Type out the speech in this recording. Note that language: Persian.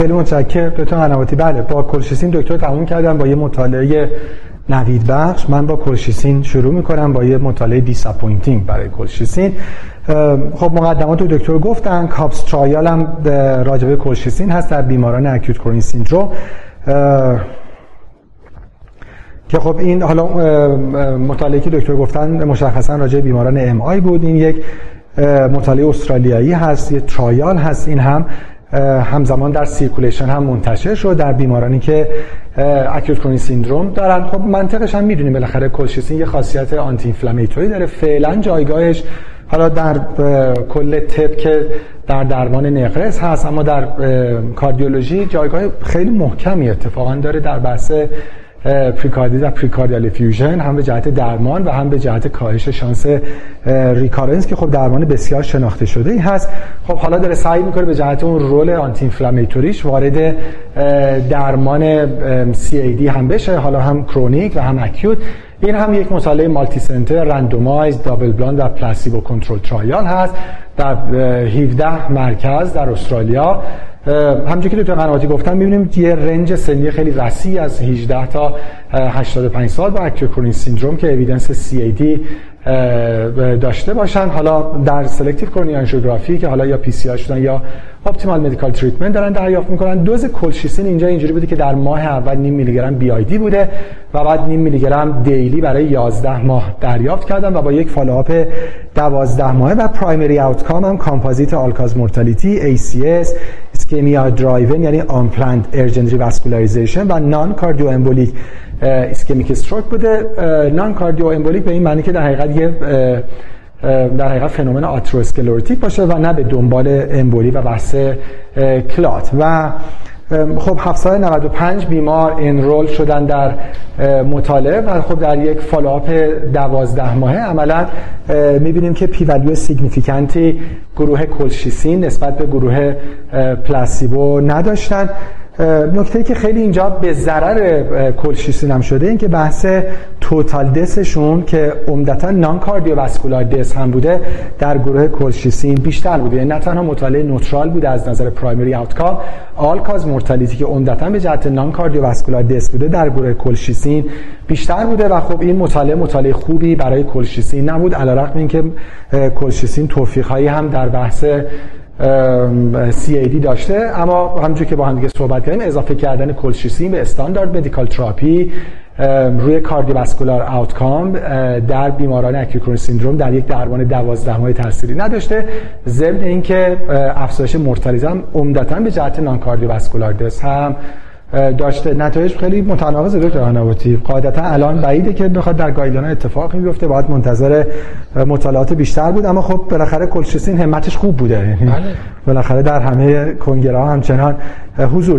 خیلی متشکرم. دکتر قنواتی. بله با کلشیسین دکتر تموم کردم. با یه مطالعه نوید بخش من با کلشیسین شروع می‌کنم. با یه مطالعه disappointing برای کلشیسین. خب مقدمات دکتر گفتن. COPS trial هم راجبه کلشیسین هست در بیماران acute coronary syndrome که خب این حالا مطالعه که دکتر گفتن مشخصا راجع بیماران MI بود. این یک مطالعه استرالیایی هست. یه trial هست. این هم همزمان در Circulation هم منتشر شد در بیمارانی که acute coronary syndrome دارن. خب منطقش هم می‌دونیم بالاخره کلشیسین یه خاصیت anti-inflammatory داره. فعلا جایگاهش حالا در کل طب که در درمان نقرس هست اما در کاردیولوژی جایگاه خیلی محکمی اتفاقا داره در بحث پریکاردیت و pericardial effusion هم به جهت درمان و هم به جهت کاهش شانس recurrence که خب درمان بسیار شناخته شده ای هست. خب حالا داره سعی می‌کنه به جهت اون role anti-inflammatory ش وارد درمان CAD هم بشه حالا هم chronic و هم acute این هم یک مطالعه multicenter randomized double blind و placebo control trial هست. در 17 مرکز در استرالیا. همونجوری که دکتر قنواتی گفتن می‌بینیم یه range سنی خیلی وسیع از 18 تا 85 سال با acute coronary syndrome که evidence CAD داشته باشن. حالا در selective coronary angiography که حالا یا PCI شدن یا optimal medical treatment دارن دریافت می‌کنن. دوز کلشیسین اینجا اینجوری بوده که در ماه اول نیم میلی گرم BID بوده و بعد نیم میلی گرم daily برای 11 ماه دریافت کردن و با یک follow-up 12 ماهه و primary outcome هم composite all-cause mortality ACS ischemia-driven یعنی unplanned urgent revascularization و non-cardioembolic ischemic stroke بوده. non-cardioembolic به این معنی که در حقیقت یه در حقیقت phenomenon atherosclerotic باشه و نه به دنبال امبولی و بحث clot و خب 795 بیمار enroll شدن در مطالعه و خب در یک follow-up 12 ماهه. عملا می‌بینیم که p value significant ی گروه کلشیسین نسبت به گروه placebo نداشتن. نکته که خیلی اینجا به ضرر کلشیسین هم شده این که بحث توتال دسشون که عمدتا نان کاردیوواسکولار دس هم بوده در گروه کلشیسین بیشتر بوده. یعنی نه تنها مطالعه نوترال بوده از نظر پرایمری آوتکام آل کاز مورتالیتی که عمدتا به جهت نان کاردیوواسکولار دس بوده در گروه کلشیسین بیشتر بوده و خب این مطالعه مطالعه خوبی برای کلشیسین نبود. علیرغم اینکه کلشیسین توفیق‌هایی هم در بحث CAD داشته. اما همونجور که با هم دیگه صحبت کردیم اضافه کردن کلشیسین به standard medical therapy روی cardiovascular outcome در بیماران acute coronary syndrome در یک درمان 12 ماه تأثیری نداشته. ضمن اینکه افزایش mortality هم عمدتا به جهت non-cardiovascular death هم داشته. نتایج خیلی متناقض دکتر قنواتی قاعدتا الان بعیده که بخواد در guideline اتفاق بیفته. باید منتظر مطالعات بیشتر بود. اما خب بالاخره کلشیسین همتش خوب بوده. بله. بالاخره در همه کنگره ها همچنان حضور داره